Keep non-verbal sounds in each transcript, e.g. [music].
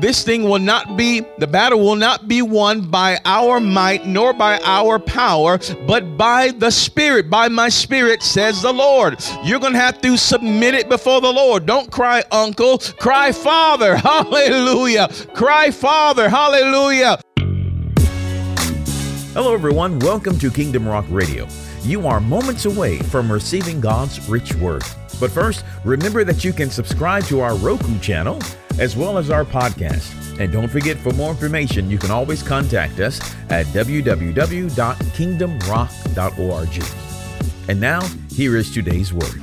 this thing will not be, the battle will not be won by our might nor by our power, but by the Spirit, by my Spirit, says the Lord. You're going to have to submit it before the Lord. Don't cry, uncle. Cry, Father. [laughs] Hallelujah. Cry, Father. Hallelujah. Hello, everyone. Welcome to Kingdom Rock Radio. You are moments away from receiving God's rich word. But first, remember that you can subscribe to our Roku channel as well as our podcast. And don't forget, for more information, you can always contact us at www.kingdomrock.org. And now, here is today's word.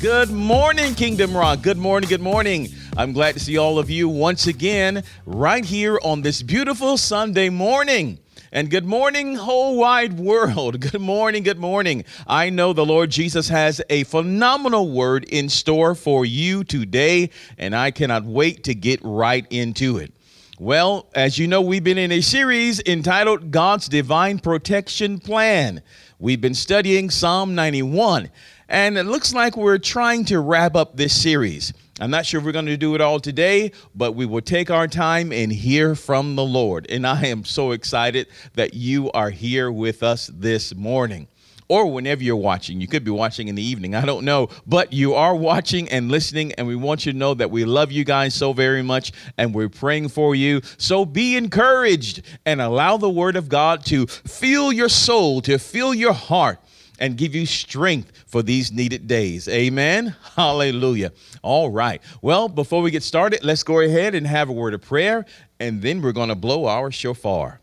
Good morning, Kingdom Rock. Good morning, good morning. I'm glad to see all of you once again right here on this beautiful Sunday morning. And good morning, whole wide world. [laughs] Good morning, good morning. I know the Lord Jesus has a phenomenal word in store for you today, and I cannot wait to get right into it. Well, as you know, we've been in a series entitled God's Divine Protection Plan. We've been studying Psalm 91, and it looks like we're trying to wrap up this series. I'm not sure if we're going to do it all today, but we will take our time and hear from the Lord. And I am so excited that you are here with us this morning. Or whenever you're watching, you could be watching in the evening, I don't know, but you are watching and listening, and we want you to know that we love you guys so very much and we're praying for you. So be encouraged and allow the Word of God to fill your soul, to fill your heart and give you strength for these needed days. Amen. Hallelujah. All right. Well, before we get started, let's go ahead and have a word of prayer, and then we're going to blow our shofar.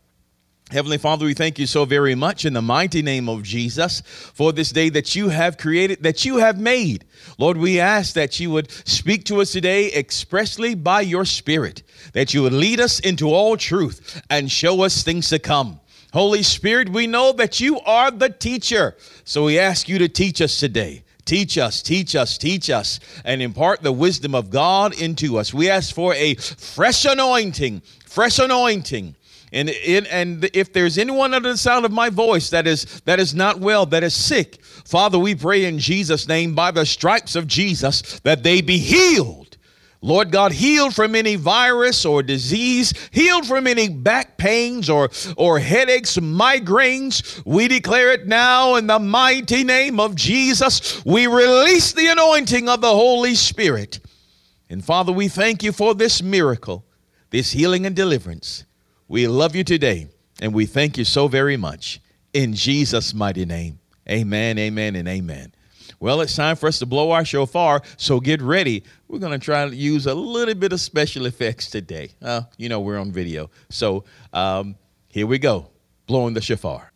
Heavenly Father, we thank you so very much in the mighty name of Jesus for this day that you have created, that you have made. Lord, we ask that you would speak to us today expressly by your Spirit, that you would lead us into all truth and show us things to come. Holy Spirit, we know that you are the teacher. So we ask you to teach us today. Teach us, teach us, teach us, and impart the wisdom of God into us. We ask for a fresh anointing, fresh anointing. And, and if there's anyone under the sound of my voice that is that is not well, that is sick, Father, we pray in Jesus' name, by the stripes of Jesus, that they be healed Lord God, healed from any virus or disease, healed from any back pains or, or headaches, migraines. We declare it now in the mighty name of Jesus. We release the anointing of the Holy Spirit. And Father, we thank you for this miracle, this healing and deliverance. We love you today, and we thank you so very much. In Jesus' mighty name, amen, amen, and amen. Well, it's time for us to blow our shofar, so get ready. We're going to try to use a little bit of special effects today. Uh, you know, we're on video. So um, here we go, blowing the shofar.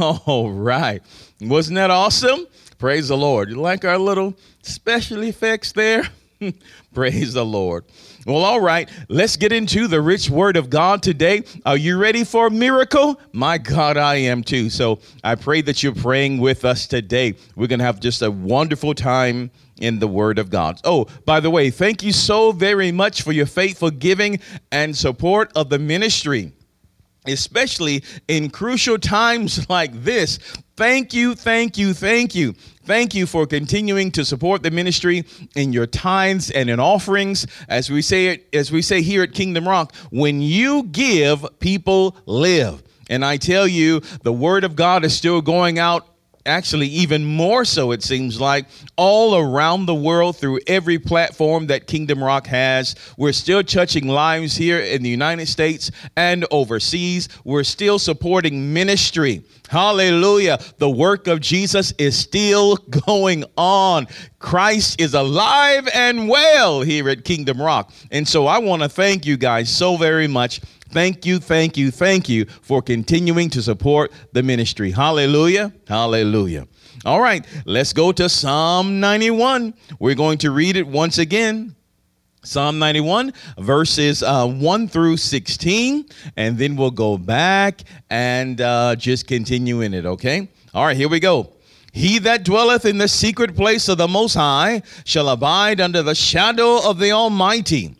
[laughs] All right. Wasn't that awesome? Praise the Lord. You like our little special effects there? [laughs] Praise the Lord. Well, all right, let's get into the rich word of God today. Are you ready for a miracle? My God, I am too. So I pray that you're praying with us today. We're going to have just a wonderful time in the word of God. Oh, by the way, thank you so very much for your faithful giving and support of the ministry especially in crucial times [laughs] like this. Thank you, thank you, thank you. Thank you for continuing to support the ministry in your tithes and in offerings. As we say it, as we say here at Kingdom Rock, when you give, people live. And I tell you, the word of God is still going out actually even more so it seems like all around the world through every platform that kingdom rock has. We're still touching lives here in the united states and overseas. We're still supporting ministry. Hallelujah. The work of jesus is still [laughs] going on. Christ is alive and well here at kingdom rock. And so i want to thank you guys so very much Thank you, thank you, thank you for continuing to support the ministry. Hallelujah. Hallelujah. All right, let's go to Psalm 91. We're going to read it once again. Psalm 91, verses uh, 1 through 16, and then we'll go back and uh, just continue in it, okay? All right, here we go. He that dwelleth in the secret place of the Most High shall abide under the shadow of the Almighty.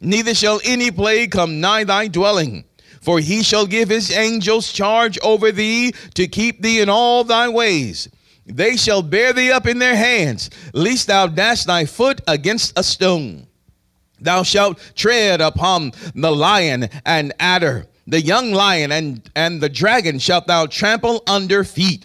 neither shall any plague come nigh thy dwelling. For he shall give his angels charge over thee to keep thee in all thy ways. They shall bear thee up in their hands, lest thou dash thy foot against a stone. Thou shalt tread upon the lion and adder, the young lion and, and the dragon shalt thou trample under feet.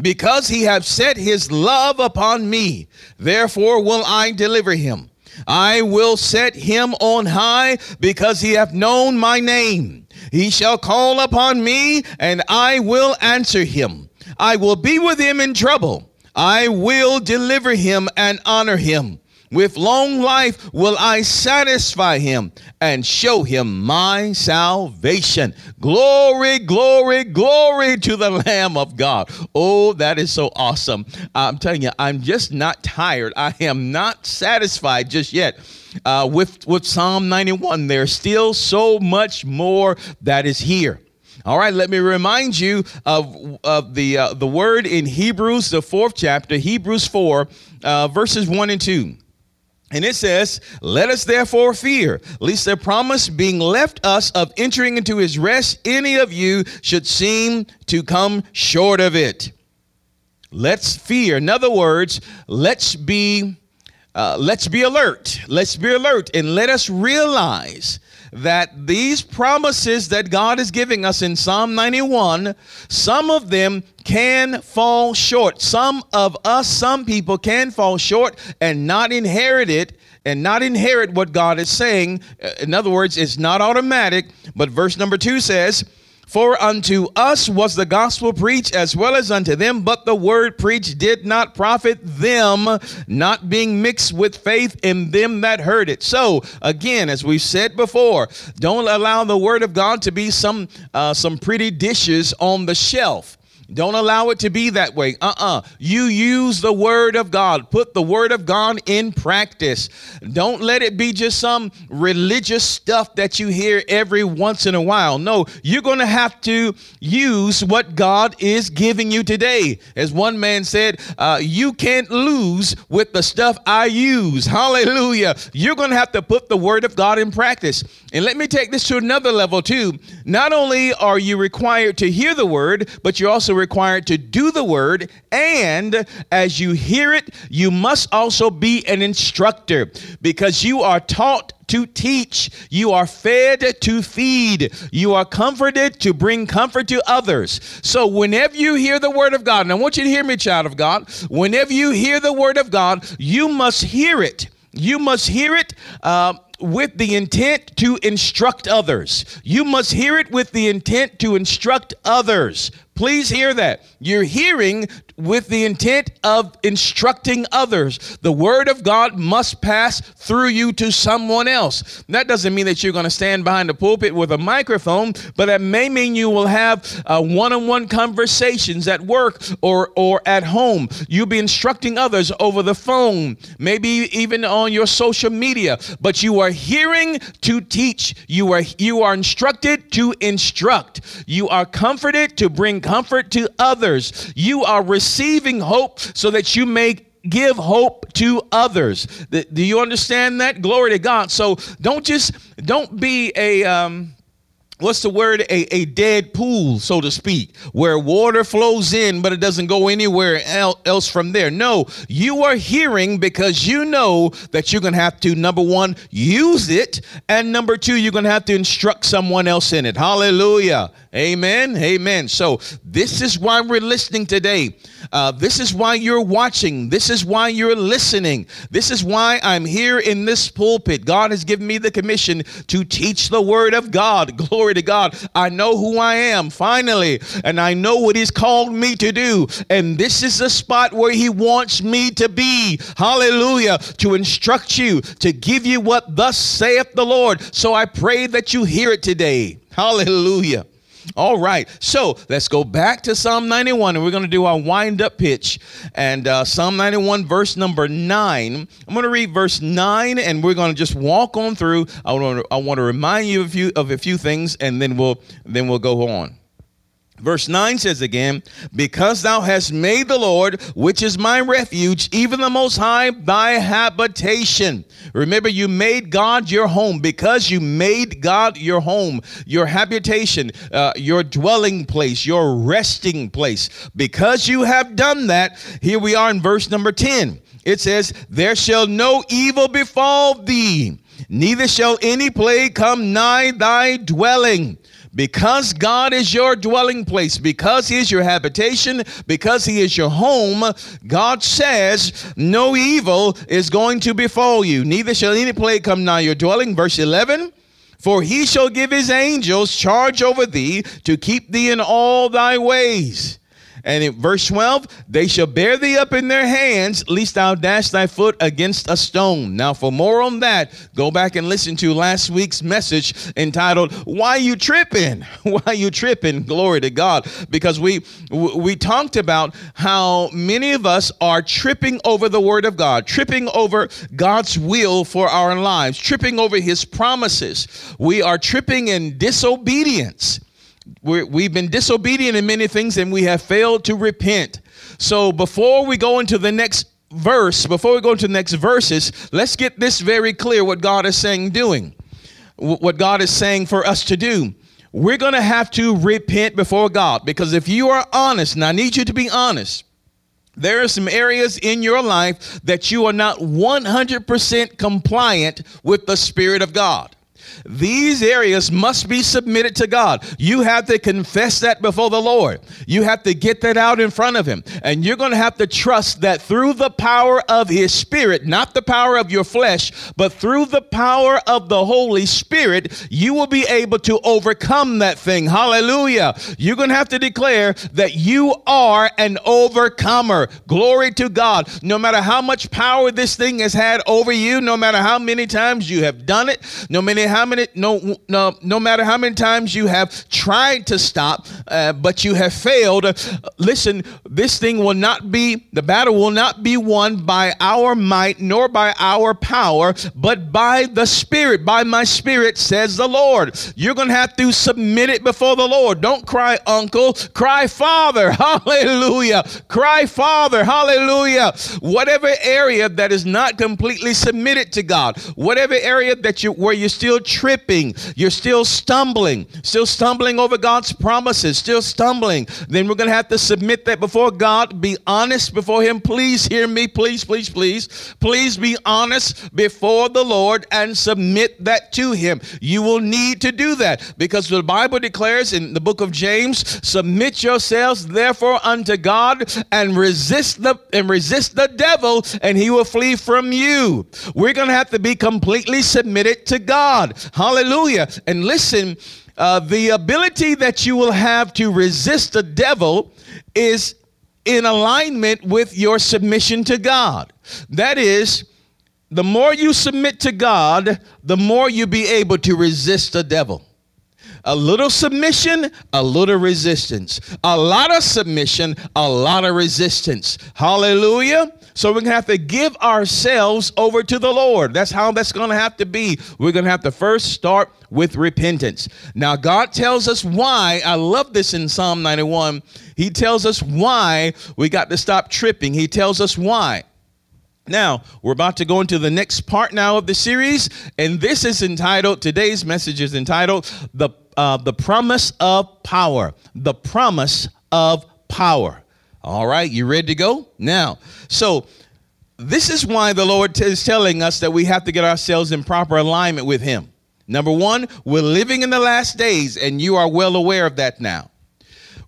Because he hath set his love upon me, therefore will I deliver him. I will set him on high because he hath known my name. He shall call upon me, and I will answer him. I will be with him in trouble. I will deliver him and honor him. With long life will I satisfy him and show him my salvation. Glory, glory, glory to the [laughs] Lamb of God. Oh, that is so awesome. I'm telling you, I'm just not tired. I am not satisfied just yet. Uh, with with Psalm 91, there's still so much more that is here. All right, let me remind you of, of the uh, the word in Hebrews, the fourth chapter, Hebrews 4, uh, verses 1 and 2. And it says, Let us therefore fear, lest the promise being left us of entering into his rest, any of you should seem to come short of it. Let's fear. In other words, let's be uh, let's be alert. Let's be alert and let us realize that these promises that God is giving us in Psalm 91, some of them can fall short. Some of us, some people can fall short and not inherit it and not inherit what God is saying. Uh, in other words, it's not automatic, but verse number two says, for unto us was the gospel preached as well as unto them, but the word preached did not profit them, not being mixed with faith in them that heard it. So, again, as we've said before, don't allow the word of God to be some uh, some pretty dishes on the shelf. Don't allow it to be that way. Uh uh-uh. uh You use the word of God. Put the word of God in practice. Don't let it be just some religious stuff that you hear every once in a while. No, you're going to have to use what God is giving you today. As one man said, uh, you can't lose with the stuff I use. Hallelujah. You're going to have to put the word of God in practice. And let me take this to another level too. Not only are you required to hear the word, but you're also required to do the word. And as you hear it, you must also be an instructor because you are taught to teach. You are fed to feed. You are comforted to bring comfort to others. So, whenever you hear the word of God, and I want you to hear me, child of God, whenever you hear the word of God, you must hear it. You must hear it. Uh, with the intent to instruct others. You must hear it with the intent to instruct others. Please hear that. You're hearing with the intent of instructing others. The word of God must pass through you to someone else. That doesn't mean that you're going to stand behind the pulpit with a microphone, but that may mean you will have one on one conversations at work or, or at home. You'll be instructing others over the phone, maybe even on your social media, but you are hearing to teach. You are, you are instructed to instruct. You are comforted to bring comfort to others. You are receiving hope so that you may give hope to others. Do you understand that? Glory to God. So don't just don't be a um, what's the word? A, a dead pool so to speak where water flows in but it doesn't go anywhere else from there. No you are hearing because you know that you're going to have to number one use it and number two you're going to have to instruct someone else in it. Hallelujah. Amen. Amen. So this is why we're listening today. Uh, this is why you're watching. This is why you're listening. This is why i'm here in this pulpit. God has given me the commission to teach the word of god. [laughs] Glory Glory to God. I know who I am finally, and I know what He's called me to do. And this is the spot where He wants me to be. Hallelujah. To instruct you, to give you what thus saith the Lord. So I pray that you hear it today. Hallelujah. All right, so let's go back to Psalm 91 and we're going to do our wind up pitch. And uh, Psalm 91, verse number 9. I'm going to read verse 9 and we're going to just walk on through. I want to, I want to remind you of a few, of a few things and then we'll, then we'll go on. Verse 9 says again, Because thou hast made the Lord, which is my refuge, even the Most High, thy habitation. Remember, you made God your home. Because you made God your home, your habitation, uh, your dwelling place, your resting place. Because you have done that, here we are in verse number 10. It says, There shall no evil befall thee, neither shall any plague come nigh thy dwelling. Because God is your dwelling place, because He is your habitation, because He is your home, God says no evil is going to befall you, neither shall any plague come nigh your dwelling. Verse 11. For he shall give his angels charge over thee to keep thee in all thy ways. And in verse 12, they shall bear thee up in their hands, lest thou dash thy foot against a stone. Now, for more on that, go back and listen to last week's message entitled, Why You Tripping? [laughs] Why You Tripping? Glory to God. Because we we talked about how many of us are tripping over the word of God, tripping over God's will for our lives, tripping over his promises. We are tripping in disobedience we have been disobedient in many things and we have failed to repent. So before we go into the next verse, before we go into the next verses, let's get this very clear what God is saying doing. What God is saying for us to do. We're going to have to repent before God because if you are honest, and I need you to be honest, there are some areas in your life that you are not 100% compliant with the Spirit of God. These areas must be submitted to God. You have to confess that before the Lord. You have to get that out in front of Him. And you're going to have to trust that through the power of His Spirit, not the power of your flesh, but through the power of the Holy Spirit, you will be able to overcome that thing. Hallelujah. You're going to have to declare that you are an overcomer. Glory to God. No matter how much power this thing has had over you, no matter how many times you have done it, no matter how many no no no matter how many times you have tried to stop, uh, but you have failed. Uh, listen, this thing will not be the battle will not be won by our might nor by our power, but by the Spirit. By my Spirit, says the Lord. You're gonna have to submit it before the Lord. Don't cry, Uncle. Cry, Father. [laughs] Hallelujah. Cry, Father. Hallelujah. Whatever area that is not completely submitted to God, whatever area that you where you're still tripping, you're still stumbling, still stumbling over God's promises, still stumbling, then we're going to have to submit that before God, be honest before Him. Please hear me, please, please, please. Please be honest before the Lord and submit that to Him. You will need to do that because the Bible declares in the book of James, submit yourselves therefore unto God and resist the and resist the devil and he will flee from you. We're going to have to be completely submitted to God. Hallelujah. And listen, uh, the ability that you will have to resist the devil is in alignment with your submission to God. That is, the more you submit to God, the more you be able to resist the devil. A little submission, a little resistance. A lot of submission, a lot of resistance. Hallelujah. So we're going to have to give ourselves over to the Lord. That's how that's going to have to be. We're going to have to first start with repentance. Now, God tells us why. I love this in Psalm 91. He tells us why we got to stop tripping. He tells us why. Now, we're about to go into the next part now of the series, and this is entitled, today's message is entitled, The, uh, the Promise of Power. The Promise of Power. All right, you ready to go? Now, so this is why the Lord is telling us that we have to get ourselves in proper alignment with Him. Number one, we're living in the last days, and you are well aware of that now.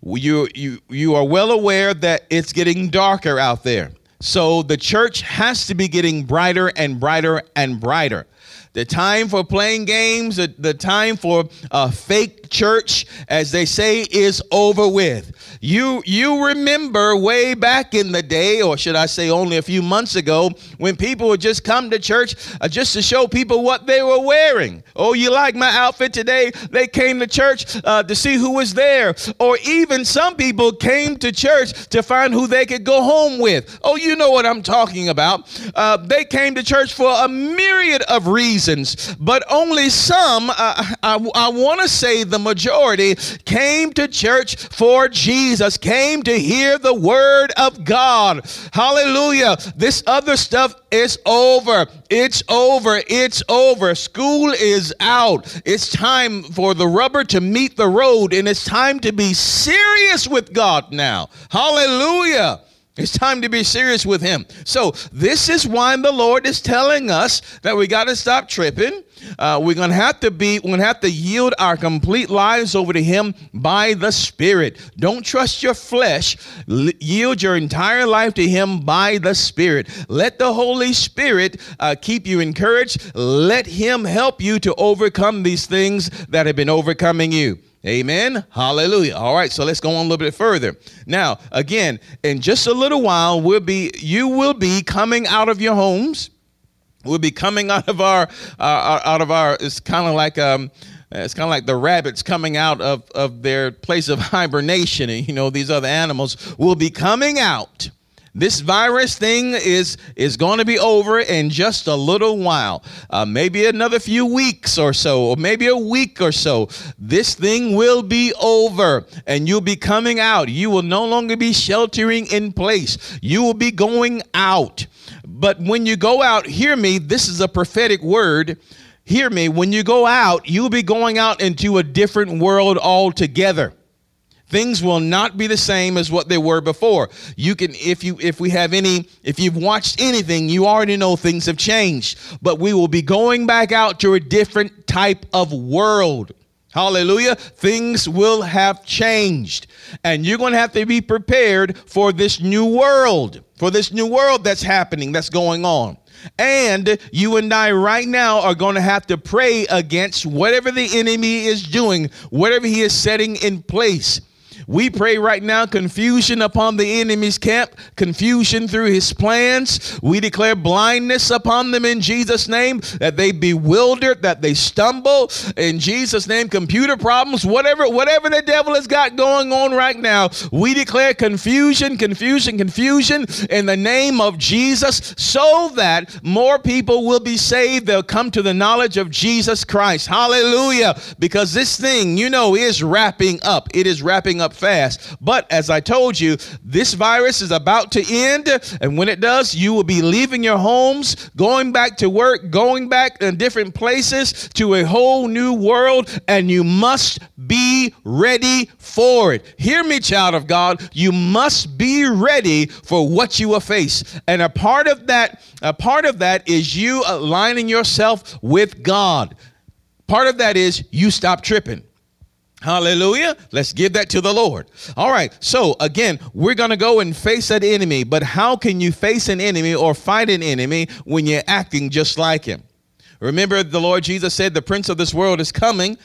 You, you, you are well aware that it's getting darker out there. So the church has to be getting brighter and brighter and brighter. The time for playing games, the, the time for a fake church, as they say, is over with. You you remember way back in the day, or should I say only a few months ago, when people would just come to church uh, just to show people what they were wearing. Oh, you like my outfit today? They came to church uh, to see who was there. Or even some people came to church to find who they could go home with. Oh, you know what I'm talking about. Uh, they came to church for a myriad of reasons, but only some, uh, I, I want to say the majority, came to church for. Jesus came to hear the word of God. Hallelujah. This other stuff is over. It's over. It's over. School is out. It's time for the rubber to meet the road, and it's time to be serious with God now. Hallelujah. It's time to be serious with Him. So, this is why the Lord is telling us that we got to stop tripping. Uh, we're going to have to be, we're going to have to yield our complete lives over to Him by the Spirit. Don't trust your flesh. L- yield your entire life to Him by the Spirit. Let the Holy Spirit uh, keep you encouraged. Let Him help you to overcome these things that have been overcoming you. Amen. Hallelujah. All right, so let's go on a little bit further. Now, again, in just a little while, we'll be you will be coming out of your homes. We'll be coming out of our uh, out of our. It's kind of like um, it's kind of like the rabbits coming out of of their place of [laughs] hibernation, and you know these other animals will be coming out this virus thing is is going to be over in just a little while, uh, maybe another few weeks or so, or maybe a week or so. This thing will be over, and you'll be coming out. You will no longer be sheltering in place. You will be going out. But when you go out, hear me. This is a prophetic word hear me when you go out you'll be going out into a different world altogether things will not be the same as what they were before you can if you if we have any if you've watched anything you already know things have changed but we will be going back out to a different type of world Hallelujah. Things will have changed. And you're going to have to be prepared for this new world, for this new world that's happening, that's going on. And you and I right now are going to have to pray against whatever the enemy is doing, whatever he is setting in place. We pray right now confusion upon the enemy's camp, confusion through his plans. We declare blindness upon them in Jesus' name, that they bewildered, that they stumble in Jesus' name. Computer problems, whatever, whatever the devil has got going on right now, we declare confusion, confusion, confusion in the name of Jesus, so that more people will be saved. They'll come to the knowledge of Jesus Christ. Hallelujah. Because this thing, you know, is wrapping up. It is wrapping up fast. But as I told you, this virus is about to end. And when it does, you will be leaving your homes, going back to work, going back in different places to a whole new world. And you must be ready for it. Hear me, child of God. You must be ready for what you will face. And a part of that, a part of that is you aligning yourself with God. Part of that is you stop tripping. Hallelujah. Let's give that to the Lord. All right. So, again, we're going to go and face that enemy. But how can you face an enemy or fight an enemy when you're acting just like him? Remember, the Lord Jesus said, The prince of this world is coming,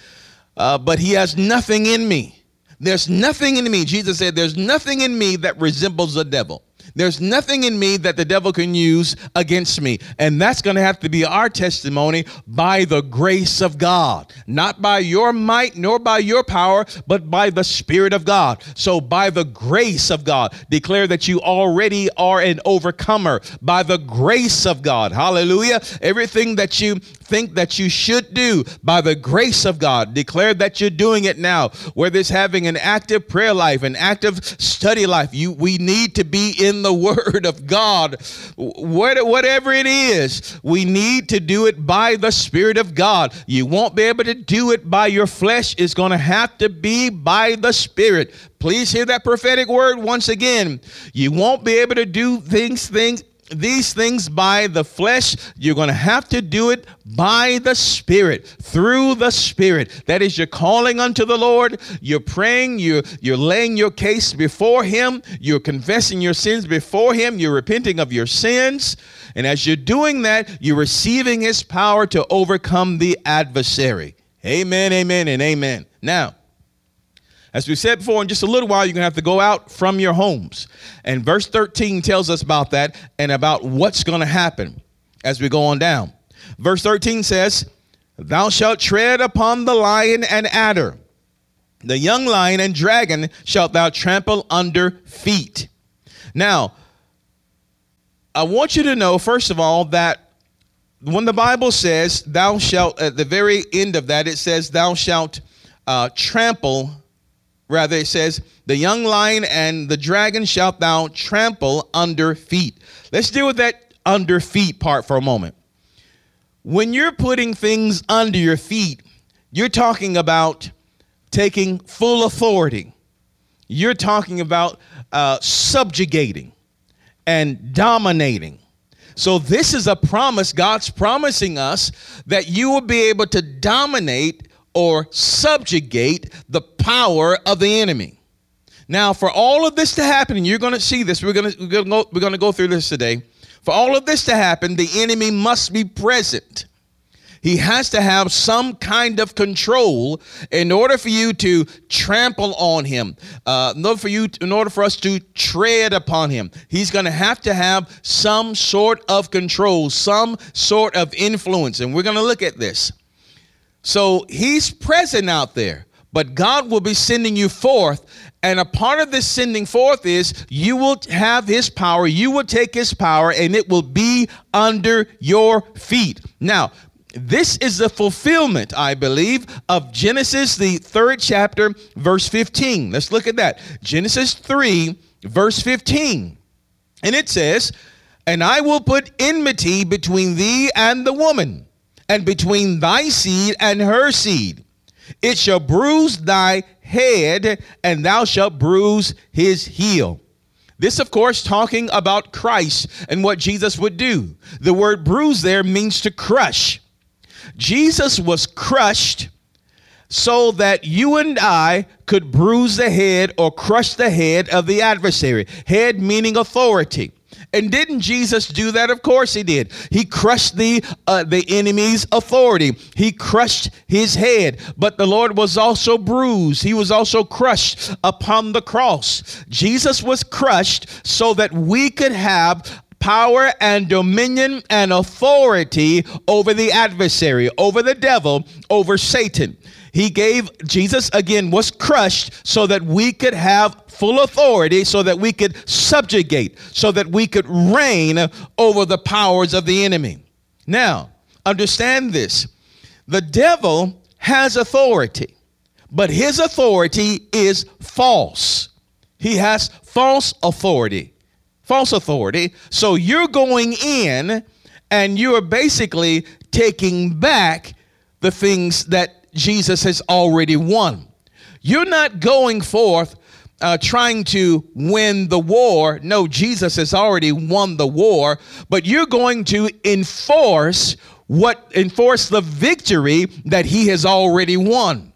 uh, but he has nothing in me. There's nothing in me. Jesus said, There's nothing in me that resembles the devil. There's nothing in me that the devil can use against me. And that's going to have to be our testimony by the grace of God, not by your might nor by your power, but by the Spirit of God. So, by the grace of God, declare that you already are an overcomer by the grace of God. Hallelujah. Everything that you think that you should do by the grace of God, declare that you're doing it now. Whether it's having an active prayer life, an active study life, you we need to be in the Word of God. Whatever it is, we need to do it by the Spirit of God. You won't be able to do it by your flesh, it's going to have to be by the Spirit. Please hear that prophetic word once again. You won't be able to do things, things these things by the flesh. You're going to have to do it by the Spirit, through the Spirit. That is, you're calling unto the Lord, you're praying, you're, you're laying your case before Him, you're confessing your sins before Him, you're repenting of your sins. And as you're doing that, you're receiving His power to overcome the adversary. Amen, amen, and amen. Now, as we said before, in just a little while, you're going to have to go out from your homes. And verse 13 tells us about that and about what's going to happen as we go on down. Verse 13 says, Thou shalt tread upon the lion and adder, the young lion and dragon shalt thou trample under feet. Now, I want you to know, first of all, that when the Bible says, Thou shalt, at the very end of that, it says, Thou shalt uh, trample Rather, it says, The young lion and the dragon shalt thou trample under feet. Let's deal with that under feet part for a moment. When you're putting things under your feet, you're talking about taking full authority. You're talking about uh, subjugating and dominating. So, this is a promise God's promising us that you will be able to dominate or subjugate the power of the enemy. Now, for all of this to happen, and you're going to see this, we're going to, we're going to go, to go through this today. For all of this to happen, the enemy must be present. He has to have some kind of control in order for you to trample on him. Uh, in order for you, in order for us to tread upon him, he's going to have to have some sort of control, some sort of influence, and we're going to look at this. So he's present out there, but God will be sending you forth. And a part of this sending forth is you will have his power, you will take his power, and it will be under your feet. Now, this is the fulfillment, I believe, of Genesis, the third chapter, verse 15. Let's look at that. Genesis 3, verse 15. And it says, And I will put enmity between thee and the woman and between thy seed and her seed. It shall bruise thy head, and thou shalt bruise his heel. This, of course, talking about Christ and what Jesus would do. The word bruise there means to crush. Jesus was crushed so that you and I could bruise the head or crush the head of the adversary. Head meaning authority. And didn't Jesus do that? Of course he did. He crushed the uh, the enemy's authority. He crushed his head. But the Lord was also bruised. He was also crushed upon the cross. Jesus was crushed so that we could have power and dominion and authority over the adversary, over the devil, over Satan. He gave, Jesus again was crushed so that we could have full authority, so that we could subjugate, so that we could reign over the powers of the enemy. Now, understand this the devil has authority, but his authority is false. He has false authority. False authority. So you're going in and you're basically taking back the things that Jesus has already won. You're not going forth uh, trying to win the war. No, Jesus has already won the war, but you're going to enforce what enforce the victory that he has already won.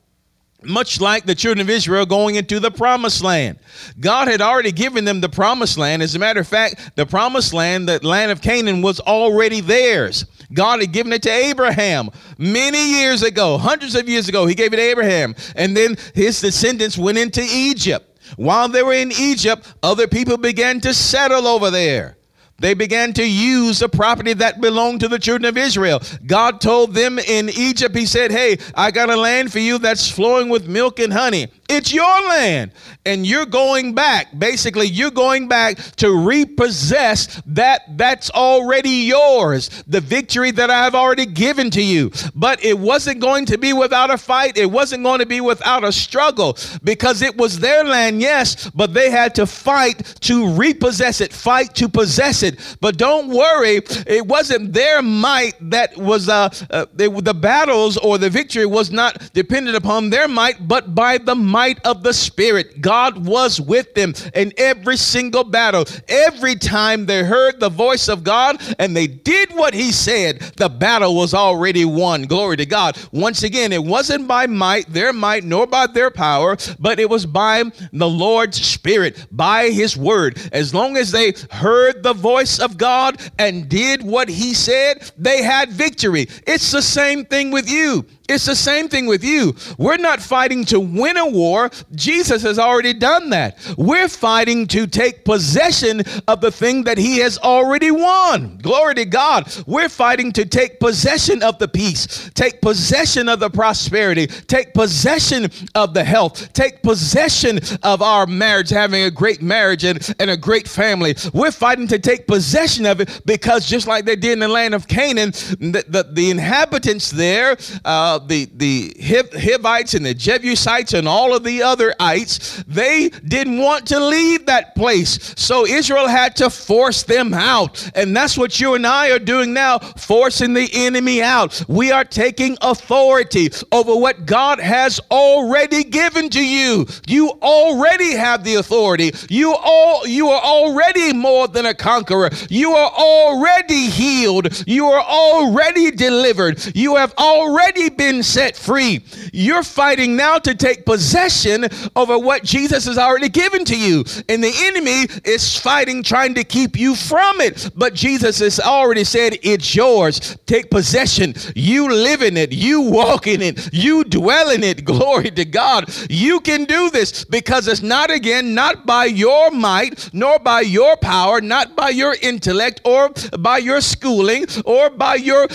Much like the children of Israel going into the promised land. God had already given them the promised land. As a matter of fact, the promised land, the land of Canaan, was already theirs. God had given it to Abraham many years ago, hundreds of years ago. He gave it to Abraham. And then his descendants went into Egypt. While they were in Egypt, other people began to settle over there. They began to use the property that belonged to the children of Israel. God told them in Egypt, He said, Hey, I got a land for you that's flowing with milk and honey. It's your land. And you're going back. Basically, you're going back to repossess that that's already yours. The victory that I've already given to you. But it wasn't going to be without a fight. It wasn't going to be without a struggle because it was their land, yes, but they had to fight to repossess it, fight to possess it. But don't worry, it wasn't their might that was uh, uh they, the battles or the victory was not dependent upon their might, but by the might of the Spirit. God was with them in every single battle. Every time they heard the voice of God and they did what He said, the battle was already won. Glory to God. Once again, it wasn't by might, their might, nor by their power, but it was by the Lord's Spirit, by His word. As long as they heard the voice of God and did what He said, they had victory. It's the same thing with you. It's the same thing with you. We're not fighting to win a war. Jesus has already done that. We're fighting to take possession of the thing that he has already won. Glory to God. We're fighting to take possession of the peace, take possession of the prosperity, take possession of the health, take possession of our marriage, having a great marriage and, and a great family. We're fighting to take possession of it because just like they did in the land of Canaan, the, the, the inhabitants there, uh, uh, the the Hivites and the Jebusites and all of the other ites, they didn't want to leave that place. So Israel had to force them out. And that's what you and I are doing now, forcing the enemy out. We are taking authority over what God has already given to you. You already have the authority. You all you are already more than a conqueror. You are already healed. You are already delivered. You have already been been set free. You're fighting now to take possession over what Jesus has already given to you. And the enemy is fighting, trying to keep you from it. But Jesus has already said, It's yours. Take possession. You live in it. You walk in it. You dwell in it. [laughs] Glory to God. You can do this because it's not, again, not by your might, nor by your power, not by your intellect, or by your schooling, or by your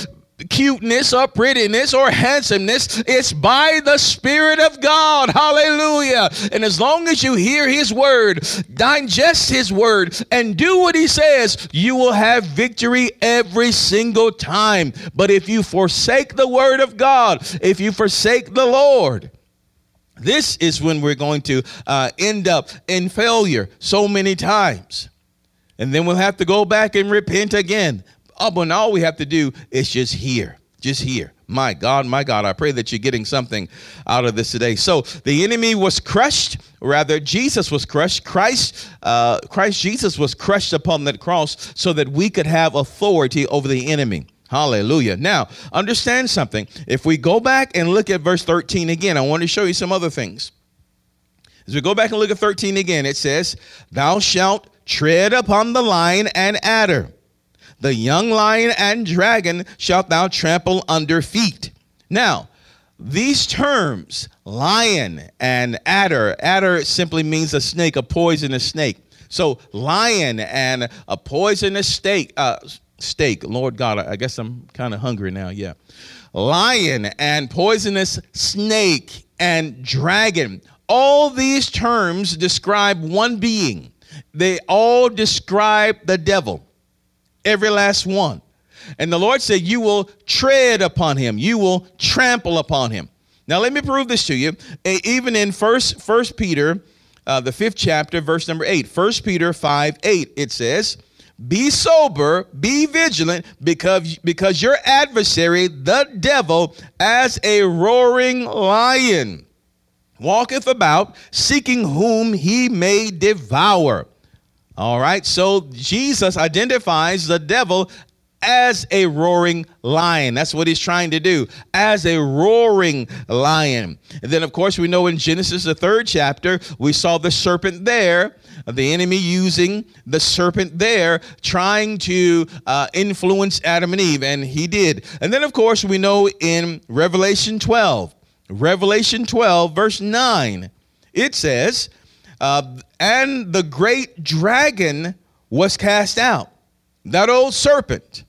cuteness or prettiness or handsomeness. It's by the Spirit of God. Hallelujah. And as long as you hear His word, digest His word, and do what He says, you will have victory every single time. But if you forsake the word of God, if you forsake the Lord, this is when we're going to uh, end up in failure so many times. And then we'll have to go back and repent again. Oh, but all we have to do is just hear, just hear. My God, my God, I pray that you're getting something out of this today. So the enemy was crushed, rather Jesus was crushed. Christ, uh, Christ Jesus was crushed upon that cross so that we could have authority over the enemy. Hallelujah. Now, understand something. If we go back and look at verse 13 again, I want to show you some other things. As we go back and look at 13 again, it says, Thou shalt tread upon the lion and adder the young lion and dragon shalt thou trample under feet. Now, these terms, lion and adder, adder simply means a snake, a poisonous snake. So, lion and a poisonous snake, uh, steak. Lord God, I guess I'm kind of hungry now. Yeah. Lion and poisonous snake and dragon. All these terms describe one being. They all describe the devil every last one. And the Lord said, You will tread upon him, you will trample upon him. Now, let me prove this to you. Even in First, First Peter, uh, the fifth chapter, verse number eight, First Peter 5 8, it says, Be sober, be vigilant, because, because your adversary, the devil, as a roaring lion, walketh about, seeking whom he may devour. All right, so Jesus identifies the devil as a roaring lion. That's what he's trying to do, as a roaring lion. And then, of course, we know in Genesis, the third chapter, we saw the serpent there, the enemy using the serpent there, trying to uh, influence Adam and Eve, and he did. And then, of course, we know in Revelation 12, Revelation 12, verse 9, it says, uh, and the great dragon was cast out, that old serpent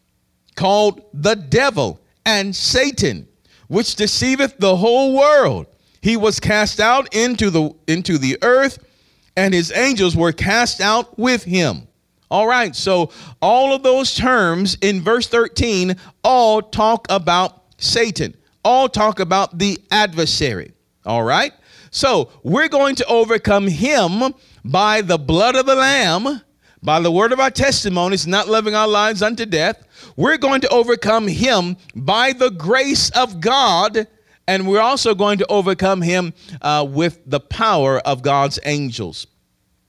called the devil and Satan, which deceiveth the whole world. He was cast out into the into the earth, and his angels were cast out with him. All right, so all of those terms in verse 13 all talk about Satan, all talk about the adversary. All right, so we're going to overcome him by the blood of the Lamb, by the word of our testimonies, not loving our lives unto death. We're going to overcome him by the grace of God, and we're also going to overcome him uh, with the power of God's angels.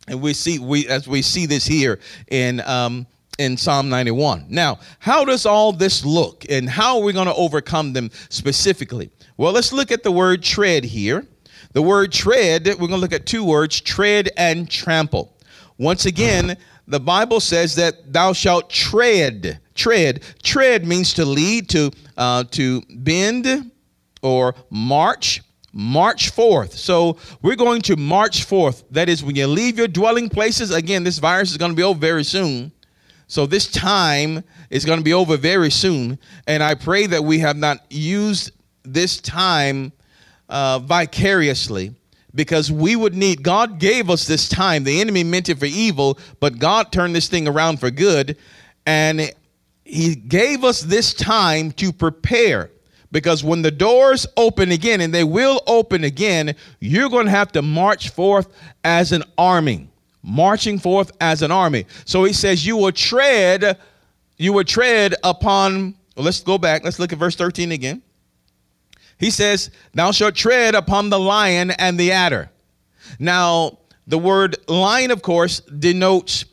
And we see we as we see this here in um, in Psalm 91. Now, how does all this look, and how are we going to overcome them specifically? Well, let's look at the word tread here. The word tread, we're going to look at two words tread and trample. Once again, the Bible says that thou shalt tread. Tread. Tread means to lead, to, uh, to bend, or march. March forth. So we're going to march forth. That is, when you leave your dwelling places, again, this virus is going to be over very soon. So this time is going to be over very soon. And I pray that we have not used this time uh, vicariously because we would need, God gave us this time. The enemy meant it for evil, but God turned this thing around for good. And He gave us this time to prepare. Because when the doors open again, and they will open again, you're going to have to march forth as an army. Marching forth as an army. So he says, You will tread, you will tread upon. Well, let's go back. Let's look at verse 13 again. He says, Thou shalt tread upon the lion and the adder. Now, the word lion, of course, denotes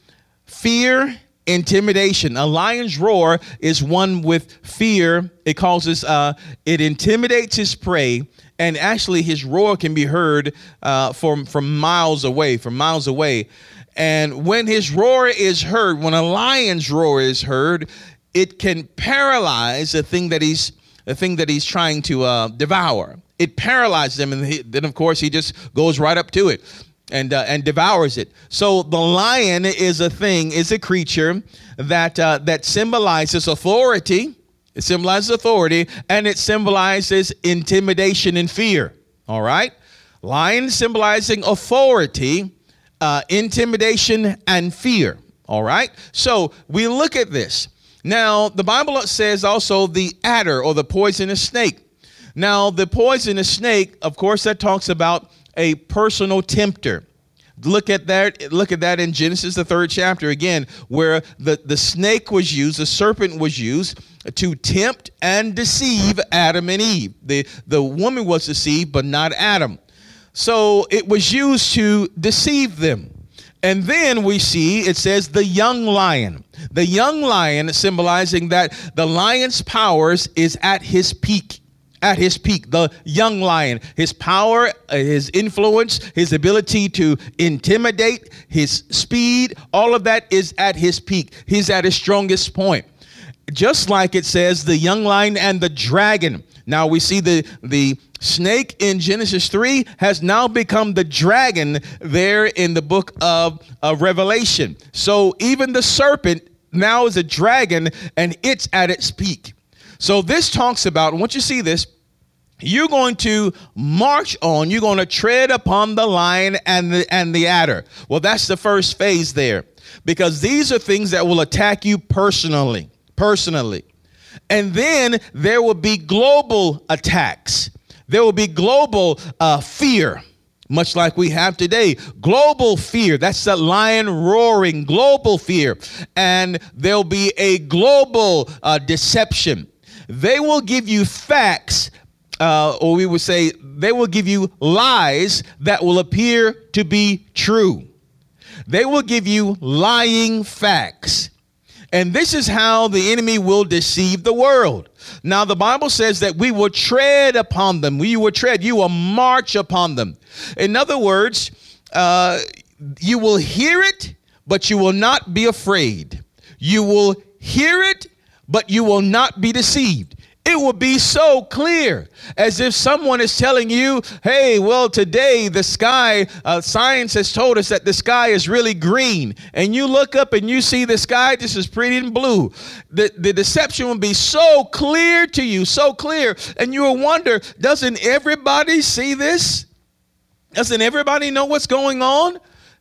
fear, intimidation. A lion's roar is one with fear. It causes, uh, it intimidates his prey. And actually, his roar can be heard uh, from, from miles away, from miles away. And when his roar is heard, when a lion's roar is heard, it can paralyze the thing that he's the thing that he's trying to uh, devour. It paralyzes him, and he, then of course he just goes right up to it and uh, and devours it. So the lion is a thing, is a creature that uh, that symbolizes authority. It symbolizes authority, and it symbolizes intimidation and fear. All right, lion symbolizing authority, uh, intimidation, and fear. All right, so we look at this. Now, the Bible says also the adder or the poisonous snake. Now, the poisonous snake, of course, that talks about a personal tempter. Look at that. Look at that in Genesis, the third chapter again, where the, the snake was used, the serpent was used to tempt and deceive Adam and Eve. The, the woman was deceived, but not Adam. So it was used to deceive them. And then we see it says the young lion. The young lion symbolizing that the lion's powers is at his peak. At his peak, the young lion, his power, uh, his influence, his ability to intimidate, his speed, all of that is at his peak. He's at his strongest point. Just like it says, the young lion and the dragon. Now we see the, the snake in Genesis 3 has now become the dragon there in the book of, of Revelation. So even the serpent now is a dragon and it's at its peak. So this talks about, once you see this, you're going to march on, you're going to tread upon the lion and the and the adder. Well, that's the first phase there. Because these are things that will attack you personally. Personally. And then there will be global attacks. There will be global uh, fear, much like we have today. Global fear. That's the lion roaring, global fear. And there'll be a global uh, deception. They will give you facts, uh, or we would say, they will give you lies that will appear to be true. They will give you lying facts. And this is how the enemy will deceive the world. Now, the Bible says that we will tread upon them. We will tread, you will march upon them. In other words, uh, you will hear it, but you will not be afraid. You will hear it, but you will not be deceived. It will be so clear as if someone is telling you, hey, well, today the sky, uh, science has told us that the sky is really green. And you look up and you see the sky just as pretty and blue. The, the deception will be so clear to you, so clear. And you will wonder, doesn't everybody see this? Doesn't everybody know what's going on?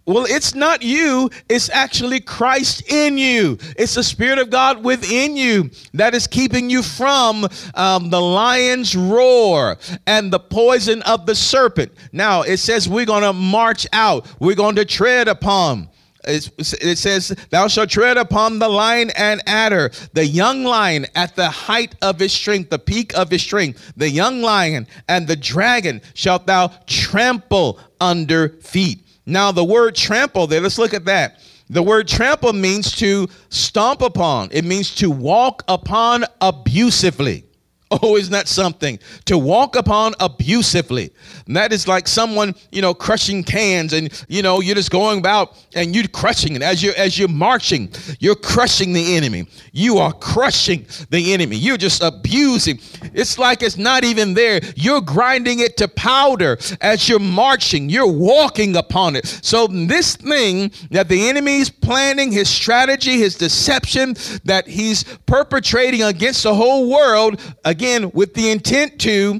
Well, it's not you, it's actually Christ in you. It's the Spirit of God within you that is keeping you from um, the lion's roar and the poison of the serpent. Now, it says we're going to march out, we're going to tread upon. it says, Thou shalt tread upon the lion and adder, the young lion at the height of his strength, the peak of his strength, the young lion and the dragon shalt thou trample under feet. Now, the word trample there, let's look at that. The word trample means to stomp upon, it means to walk upon abusively. Oh, isn't that something? To walk upon abusively. And that is like someone, you know, crushing cans and you know, you're just going about and you're crushing it. As you're as you're marching, you're crushing the enemy. You are crushing the enemy. You're just abusing. It's like it's not even there. You're grinding it to powder as you're marching. You're walking upon it. So this thing that the enemy is planning, his strategy, his deception that he's perpetrating against the whole world again, with the intent to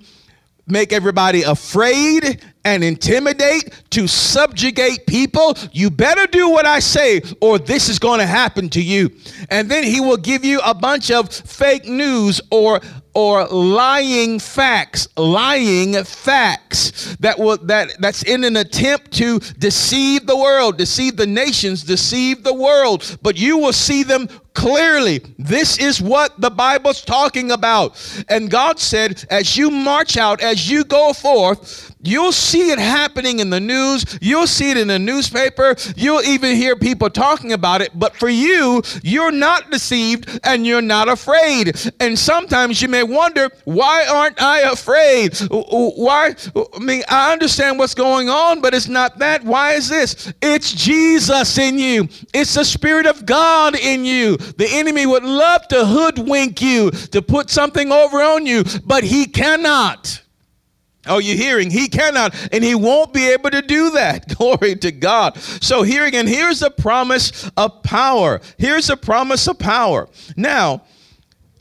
make everybody afraid and intimidate, to subjugate people. You better do what I say, or this is going to happen to you. And then he will give you a bunch of fake news or or lying facts, lying facts that will that that's in an attempt to deceive the world, deceive the nations, deceive the world. But you will see them clearly. This is what the Bible's talking about. And God said, as you march out, as you go forth, You'll see it happening in the news. You'll see it in the newspaper. You'll even hear people talking about it. But for you, you're not deceived and you're not afraid. And sometimes you may wonder, why aren't I afraid? Why? I mean, I understand what's going on, but it's not that. Why is this? It's Jesus in you, it's the Spirit of God in you. The enemy would love to hoodwink you, to put something over on you, but he cannot. Oh, you're hearing? He cannot, and he won't be able to do that. [laughs] Glory to God. So, here again, here's a promise of power. Here's a promise of power. Now,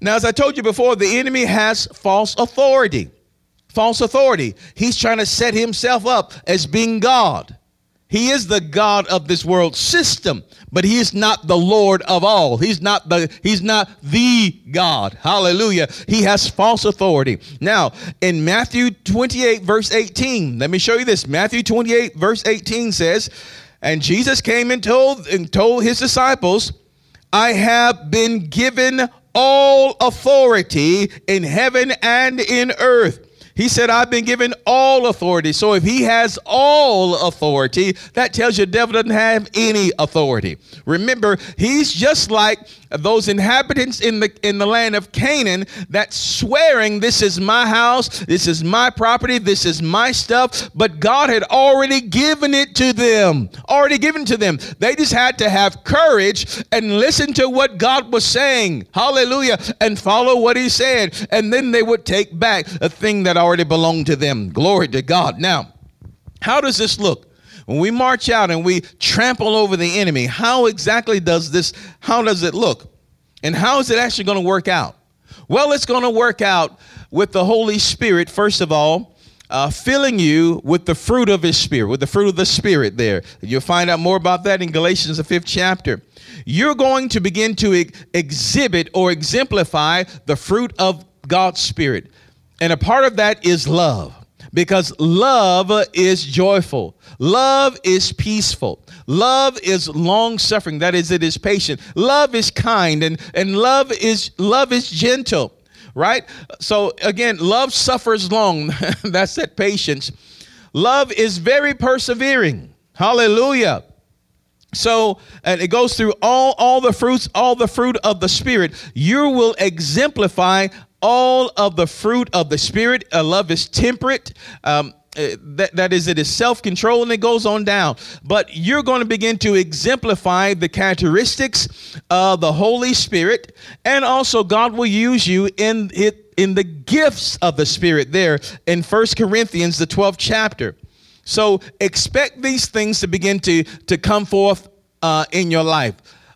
now, as I told you before, the enemy has false authority. False authority. He's trying to set himself up as being God. He is the God of this world system, but he is not the Lord of all. He's not the he's not the God. Hallelujah. He has false authority. Now, in Matthew 28 verse 18, let me show you this. Matthew 28 verse 18 says, "And Jesus came and told and told his disciples, I have been given all authority in heaven and in earth." He said, I've been given all authority. So if he has all authority, that tells you the devil doesn't have any authority. Remember, he's just like those inhabitants in the in the land of Canaan that swearing this is my house, this is my property, this is my stuff, but God had already given it to them. Already given to them. They just had to have courage and listen to what God was saying. Hallelujah. And follow what he said. And then they would take back a thing that already belonged to them. Glory to God. Now, how does this look? When we march out and we trample over the enemy, how exactly does this, how does it look? And how is it actually going to work out? Well, it's going to work out with the Holy Spirit, first of all, uh, filling you with the fruit of His Spirit, with the fruit of the Spirit there. You'll find out more about that in Galatians, the fifth chapter. You're going to begin to ex- exhibit or exemplify the fruit of God's Spirit. And a part of that is love because love is joyful. Love is peaceful. Love is long suffering. That is, it is patient. Love is kind and, and love is love is gentle. Right? So again, love suffers long. [laughs] That's that patience. Love is very persevering. Hallelujah. So, and it goes through all all the fruits, all the fruit of the spirit. You will exemplify all of the fruit of the spirit. Uh, love is temperate. Um, uh, that, that is it is self-control and it goes on down but you're going to begin to exemplify the characteristics of the holy spirit and also god will use you in it in the gifts of the Spirit there in First Corinthians, the 12th chapter. So expect these things to begin to, to come forth uh, in your life.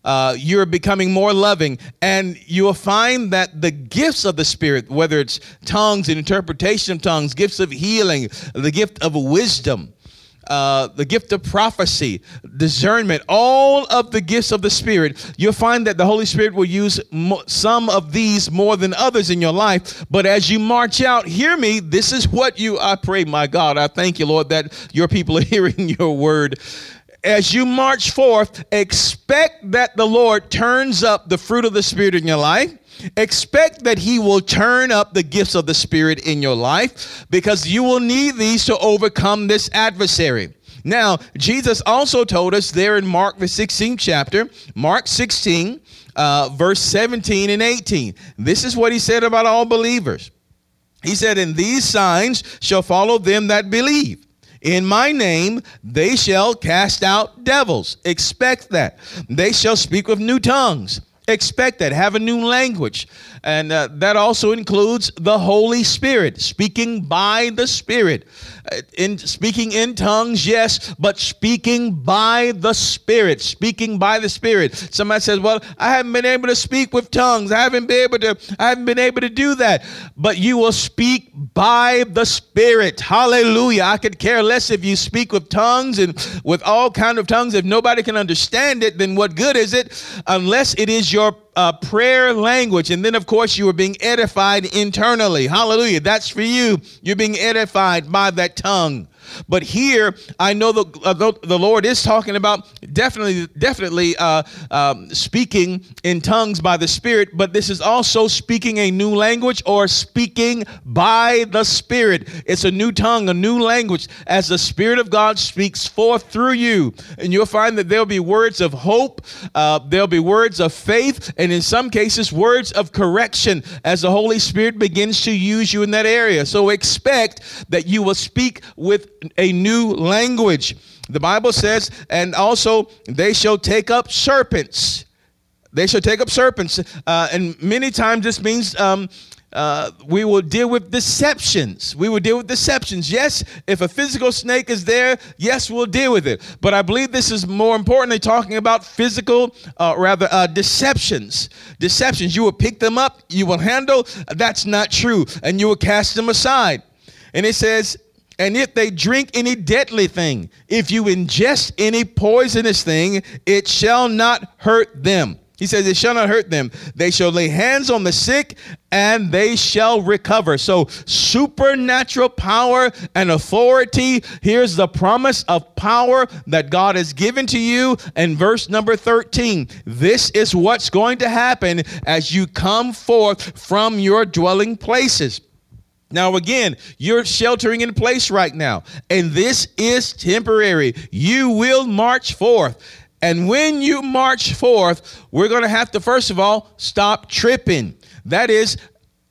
Uh, you're becoming more loving, and you will find that the gifts of the Spirit, whether it's tongues and interpretation of tongues, gifts of healing, the gift of wisdom, uh, the gift of prophecy, discernment, all of the gifts of the Spirit, you'll find that the Holy Spirit will use mo- some of these more than others in your life. But as you march out, hear me, this is what you, I pray, my God, I thank you, Lord, that your people are [laughs] hearing your word as you march forth, expect that the Lord turns up the fruit of the Spirit in your life. Expect that He will turn up the gifts of the Spirit in your life because you will need these to overcome this adversary. Now, Jesus also told us there in Mark, the 16th chapter, Mark 16, uh, verse 17 and 18. This is what He said about all believers. He said, And these signs shall follow them that believe. In my name they shall cast out devils. Expect that. They shall speak with new tongues. Expect that. Have a new language. And uh, that also includes the Holy Spirit, speaking by the Spirit. Uh, in speaking in tongues, yes, but speaking by the Spirit, speaking by the Spirit. Somebody says, "Well, I haven't been able to speak with tongues. I haven't been able to. I haven't been able to do that." But you will speak by the Spirit. Hallelujah! I could care less if you speak with tongues and with all kind of tongues. If nobody can understand it, then what good is it? Unless it is your uh, prayer language. And then, of course, you are being edified internally. Hallelujah. That's for you. You're being edified by that tongue. But here, I know the, uh, the Lord is talking about definitely, definitely uh, um, speaking in tongues by the Spirit, but this is also speaking a new language or speaking by the Spirit. It's a new tongue, a new language, as the Spirit of God speaks forth through you. And you'll find that there'll be words of hope, uh, there'll be words of faith, and in some cases, words of correction as the Holy Spirit begins to use you in that area. So expect that you will speak with a new language. The Bible says, and also they shall take up serpents. They shall take up serpents. Uh, and many times this means um, uh, we will deal with deceptions. We will deal with deceptions. Yes, if a physical snake is there, yes, we'll deal with it. But I believe this is more importantly talking about physical, uh, rather, uh, deceptions. Deceptions. You will pick them up, you will handle. That's not true. And you will cast them aside. And it says, and if they drink any deadly thing, if you ingest any poisonous thing, it shall not hurt them. He says, It shall not hurt them. They shall lay hands on the sick and they shall recover. So, supernatural power and authority. Here's the promise of power that God has given to you. And verse number 13 this is what's going to happen as you come forth from your dwelling places. Now, again, you're sheltering in place right now, and this is temporary. You will march forth. And when you march forth, we're going to have to, first of all, stop tripping. That is,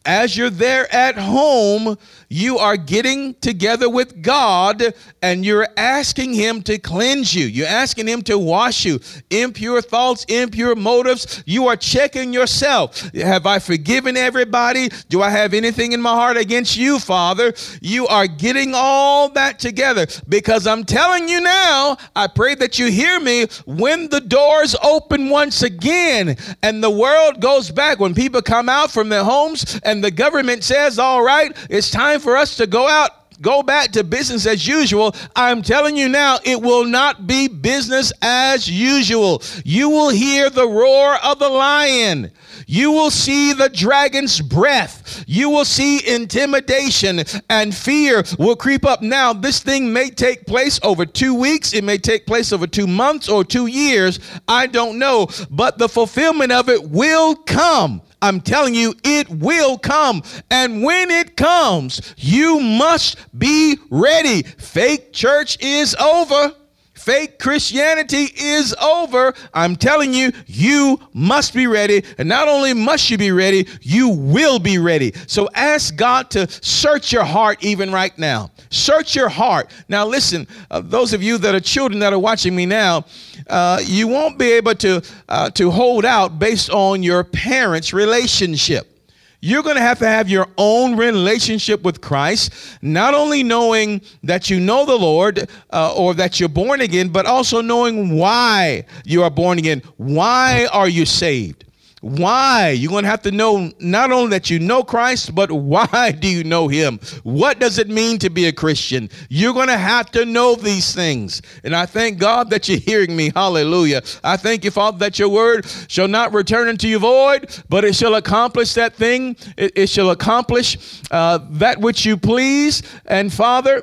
as you're there at home, you are getting together with God and you're asking Him to cleanse you. You're asking Him to wash you. Impure thoughts, impure motives. You are checking yourself. Have I forgiven everybody? Do I have anything in my heart against you, Father? You are getting all that together because I'm telling you now, I pray that you hear me when the doors open once again and the world goes back, when people come out from their homes and the government says, all right, it's time time for us to go out go back to business as usual, I'm telling you now, it will not be business as usual. You will hear the roar of the lion. You will see the dragon's breath. You will see intimidation and fear will creep up. Now, this thing may take place over two weeks. It may take place over two months or two years. I don't know. But the fulfillment of it will come. I'm telling you, it will come. And when it comes, you must be ready. Fake church is over. Fake Christianity is over. I'm telling you, you must be ready. And not only must you be ready, you will be ready. So ask God to search your heart even right now. Search your heart. Now, listen, uh, those of you that are children that are watching me now, uh, you won't be able to, uh, to hold out based on your parents' relationship. You're going to have to have your own relationship with Christ, not only knowing that you know the Lord uh, or that you're born again, but also knowing why you are born again. Why are you saved? Why? You're going to have to know not only that you know Christ, but [laughs] why do you know him? What does it mean to be a Christian? You're going to have to know these things. And I thank God that you're hearing me. Hallelujah. I thank you, Father, that your word shall not return unto you void, but it shall accomplish that thing. It, it shall accomplish uh, that which you please. And Father,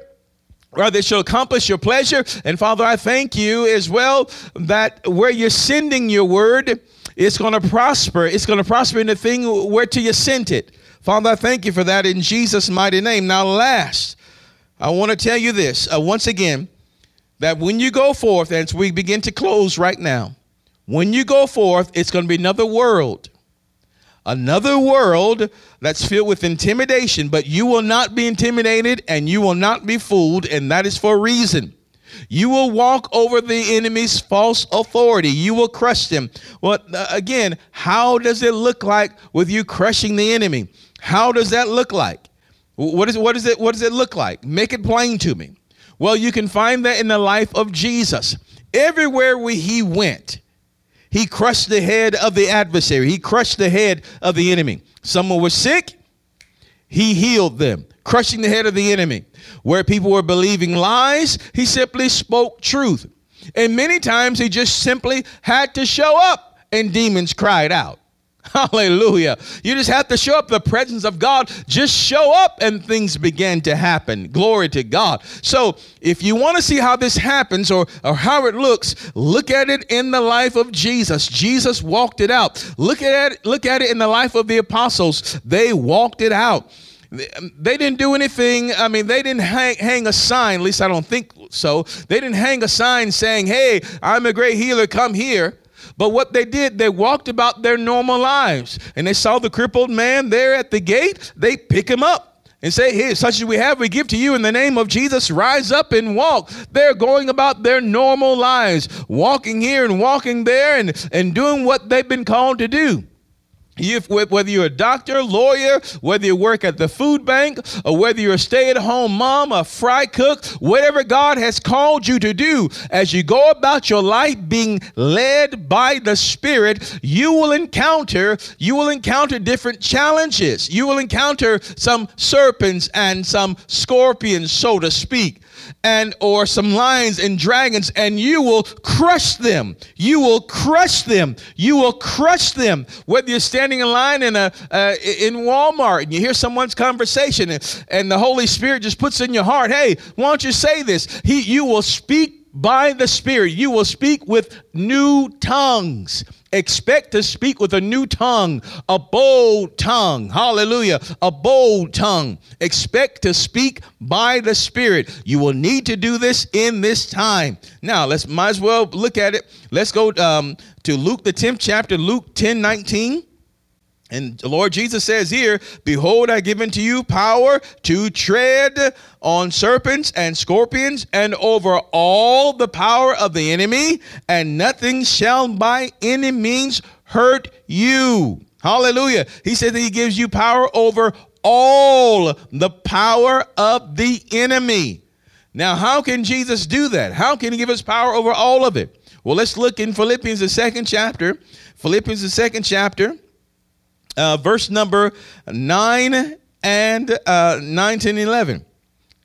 rather it shall accomplish your pleasure. And Father, I thank you as well that where you're sending your word, it's going to prosper. It's going to prosper in the thing where to you sent it. Father, I thank you for that in Jesus' mighty name. Now, last, I want to tell you this uh, once again that when you go forth, and we begin to close right now, when you go forth, it's going to be another world. Another world that's filled with intimidation, but you will not be intimidated and you will not be fooled, and that is for a reason. You will walk over the enemy's false authority. You will crush them. Well, uh, again, how does it look like with you crushing the enemy? How does that look like? What is what is it what does it look like? Make it plain to me. Well, you can find that in the life of Jesus. Everywhere where he went, he crushed the head of the adversary. He crushed the head of the enemy. Someone was sick, he healed them, crushing the head of the enemy. Where people were believing lies, he simply spoke truth. And many times he just simply had to show up and demons cried out. Hallelujah. You just have to show up the presence of God. Just show up and things began to happen. Glory to God. So, if you want to see how this happens or, or how it looks, look at it in the life of Jesus. Jesus walked it out. Look at it, look at it in the life of the apostles. They walked it out. Um, they didn't do anything. I mean, they didn't hang, hang, a sign, at least I don't think so. They didn't hang a sign saying, Hey, I'm a great healer, come here. But what they did, they walked about their normal lives and they saw the crippled man there at the gate. They pick him up and say, Here, such as we have, we give to you in the name of Jesus. Rise up and walk. They're going about their normal lives, walking here and walking there and, and doing what they've been called to do. If, whether you're a doctor, lawyer, whether you work at the food bank, or whether you're a stay at home mom, a fry cook, whatever God has called you to do, as you go about your life being led by the Spirit, you will encounter, you will encounter different challenges. You will encounter some serpents and some scorpions, so to speak and or some lions and dragons and you will crush them. You will crush them. You will crush them. Whether you're standing in line in a uh, in walmart and you hear someone's conversation and, and the holy spirit just puts in your heart hey why don't you say this? He you will speak by the Spirit, you will speak with new tongues. Expect to speak with a new tongue, a bold tongue. Hallelujah. A bold tongue. Expect to speak by the Spirit. You will need to do this in this time. Now, let's might as well look at it. Let's go um, to Luke, the 10th chapter, Luke 10 19. And the Lord Jesus says here, Behold, I give unto you power to tread on serpents and scorpions and over all the power of the enemy, and nothing shall by any means hurt you. Hallelujah. He said that he gives you power over all the power of the enemy. Now, how can Jesus do that? How can he give us power over all of it? Well, let's look in Philippians, the second chapter. Philippians, the second chapter uh, verse number 9 and uh, 9, 10, 11.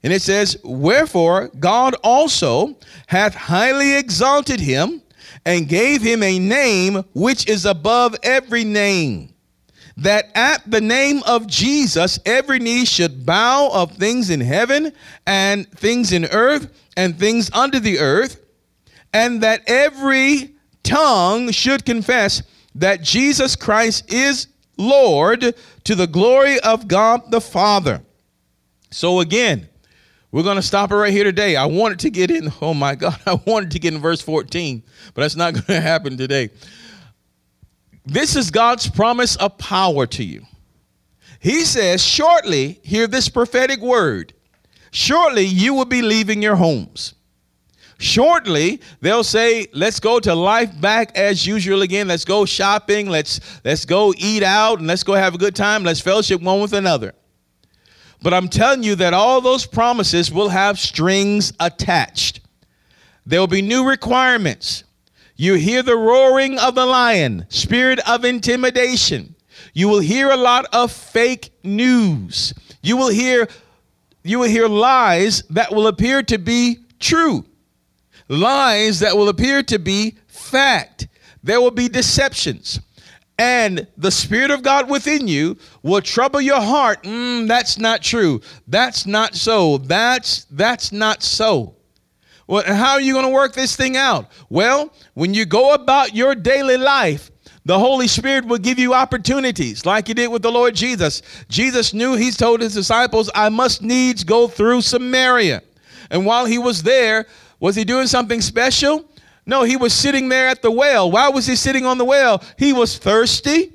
And it says, Wherefore God also hath highly exalted him and gave him a name which is above every name, that at the name of Jesus every knee should bow of things in heaven and things in earth and things under the earth, and that every tongue should confess that Jesus Christ is Lord to the glory of God the Father. So again, we're going to stop it right here today. I wanted to get in, oh my God, [laughs] I wanted to get in verse 14, but that's not [laughs] going to happen today. This is God's promise of power to you. He says, Shortly, hear this prophetic word. Shortly, you will be leaving your homes. Shortly, they'll say, "Let's go to life back as usual again. Let's go shopping. Let's let's go eat out and let's go have a good time. Let's fellowship one with another." But I'm telling you that all those promises will have strings attached. There will be new requirements. You hear the roaring of the lion, spirit of intimidation. You will hear a lot of fake news. You will hear you will hear lies that will appear to be true. Lies that will appear to be fact. There will be deceptions. And the Spirit of God within you will trouble your heart. Mm, that's not true. That's not so. That's that's not so. Well, how are you going to work this thing out? Well, when you go about your daily life, the Holy Spirit will give you opportunities like he did with the Lord Jesus. Jesus knew he's told his disciples, I must needs go through Samaria. And while he was there, was he doing something special? No, he was sitting there at the well. Why was he sitting on the well? He was thirsty.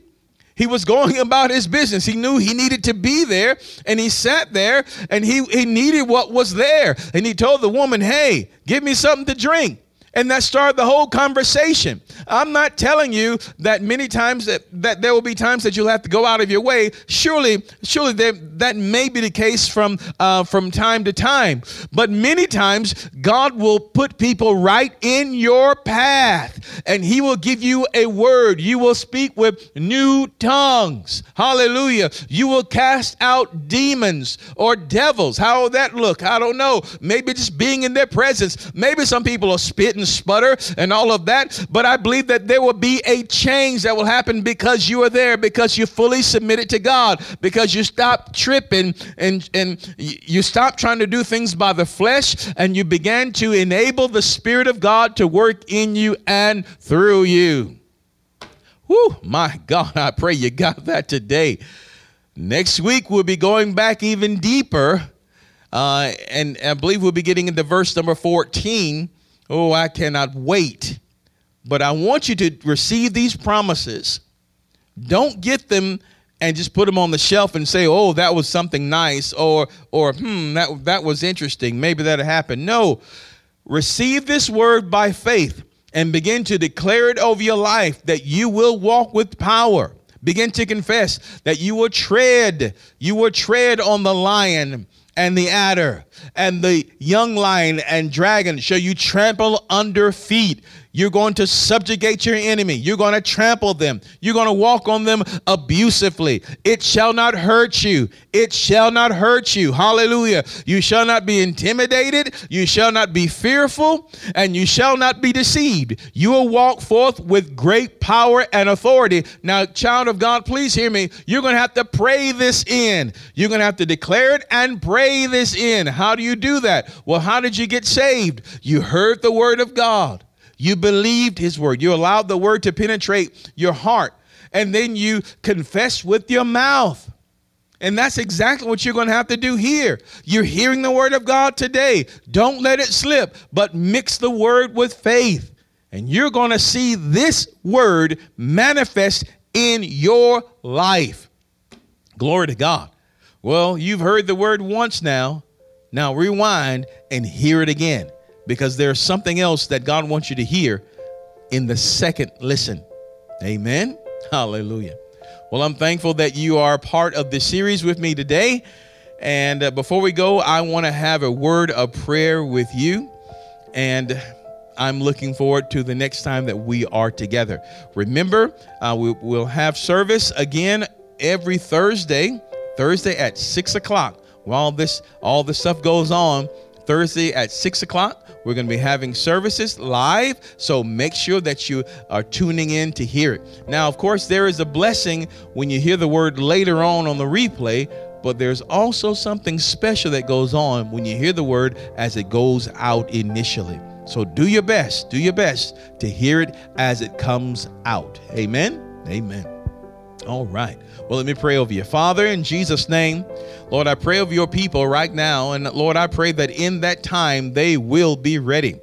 He was going [laughs] about his business. He knew he needed to be there, and he sat there and he, he needed what was there. And he told the woman, Hey, give me something to drink. And that started the whole conversation. I'm not telling you that many times that, that there will be times that you'll have to go out of your way. Surely, surely there, that may be the case from uh, from time to time. But many times God will put people right in your path, and He will give you a word. You will speak with new tongues. Hallelujah. You will cast out demons or devils. How will that look? I don't know. Maybe just being in their presence. Maybe some people are spitting and sputter and all of that. But I believe that there will be a change that will happen because you are there, because you fully submitted to God, because you stop tripping and, and you stop trying to do things by the flesh and you began to enable the Spirit of God to work in you and through you. Whew, my God, I pray you got that today. Next week, we'll be going back even deeper. Uh, and I believe we'll be getting into verse number 14 Oh, I cannot wait. But I want you to receive these promises. Don't get them and just put them on the shelf and say, "Oh, that was something nice," or or "Hmm, that that was interesting. Maybe that'll happen." No, receive this word by faith and begin to declare it over your life that you will walk with power. Begin to confess that you will tread, you will tread on the lion and the adder and the young lion and dragon shall you trample under feet. You're going to subjugate your enemy. You're going to trample them. You're going to walk on them abusively. It shall not hurt you. It shall not hurt you. Hallelujah. You shall not be intimidated. You shall not be fearful. And you shall not be deceived. You will walk forth with great power and authority. Now, child of God, please hear me. You're going to have to pray this in. You're going to have to declare it and pray this in. How do you do that? Well, how did you get saved? You heard the word of God. You believed his word. You allowed the word to penetrate your heart. And then you confess with your mouth. And that's exactly what you're going to have to do here. You're hearing the word of God today. Don't let it slip, but mix the word with faith. And you're going to see this word manifest in your life. Glory to God. Well, you've heard the word once now. Now rewind and hear it again because there's something else that God wants you to hear in the second listen. Amen. Hallelujah. Well, I'm thankful that you are part of this series with me today. And uh, before we go, I want to have a word of prayer with you. And I'm looking forward to the next time that we are together. Remember, uh, we, will have service again every Thursday, Thursday at six o'clock. While this all this stuff goes on, Thursday at six o'clock, we're going to be having services live, so make sure that you are tuning in to hear it. Now, of course, there is a blessing when you hear the word later on on the replay, but there's also something special that goes on when you hear the word as it goes out initially. So do your best, do your best to hear it as it comes out. Amen. Amen. All right. Well, let me pray over you. Father, in Jesus' name, Lord, I pray over your people right now. And Lord, I pray that in that time they will be ready.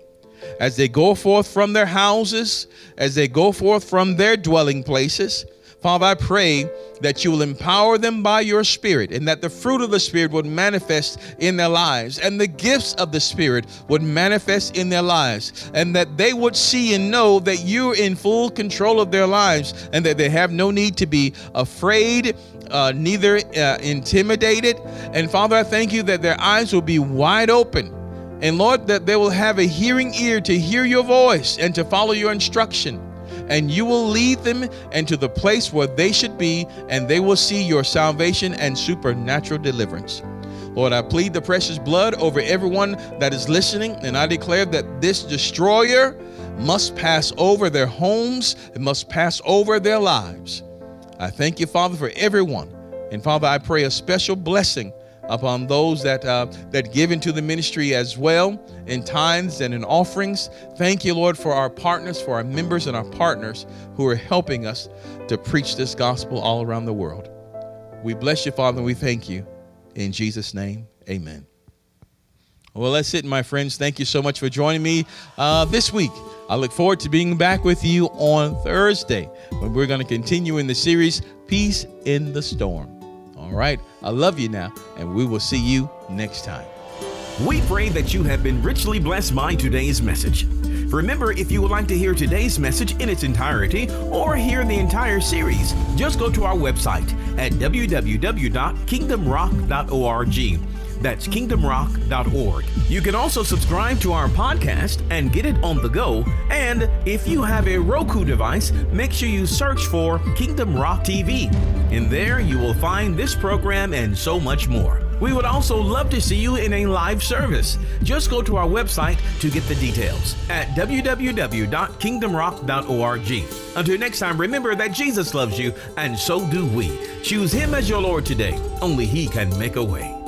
As they go forth from their houses, as they go forth from their dwelling places, Father, I pray that you will empower them by your Spirit and that the fruit of the Spirit would manifest in their lives and the gifts of the Spirit would manifest in their lives and that they would see and know that you're in full control of their lives and that they have no need to be afraid. Uh, neither uh, intimidated. And Father, I thank you that their eyes will be wide open. And Lord, that they will have a hearing ear to hear your voice and to follow your instruction and you will lead them into the place where they should be, and they will see your salvation and supernatural deliverance. Lord, I plead the precious blood over everyone that is listening, and I declare that this destroyer must pass over their homes, it must pass over their lives. I thank you, Father, for everyone. And Father, I pray a special blessing upon those that uh, that give into the ministry as well in tithes and in offerings. Thank you, Lord, for our partners, for our members and our partners who are helping us to preach this gospel all around the world. We bless you, Father, and we thank you. In Jesus' name, amen. Well, that's it, my friends. Thank you so much for joining me uh, this week. I look forward to being back with you on Thursday when we're going to continue in the series Peace in the Storm. All right. I love you now, and we will see you next time. We pray that you have been richly blessed by today's message. Remember, if you would like to hear today's message in its entirety or hear the entire series, just go to our website at www.kingdomrock.org that's kingdomrock.org. You can also subscribe to our podcast and get it on the go. And if you have a Roku device, make sure you search for Kingdom Rock TV. In there, you will find this program and so much more. We would also love to see you in a live service. Just go to our website to get the details at www.kingdomrock.org. Until next time, remember that Jesus loves you, and so do we. Choose Him as your Lord today. Only He can make a way.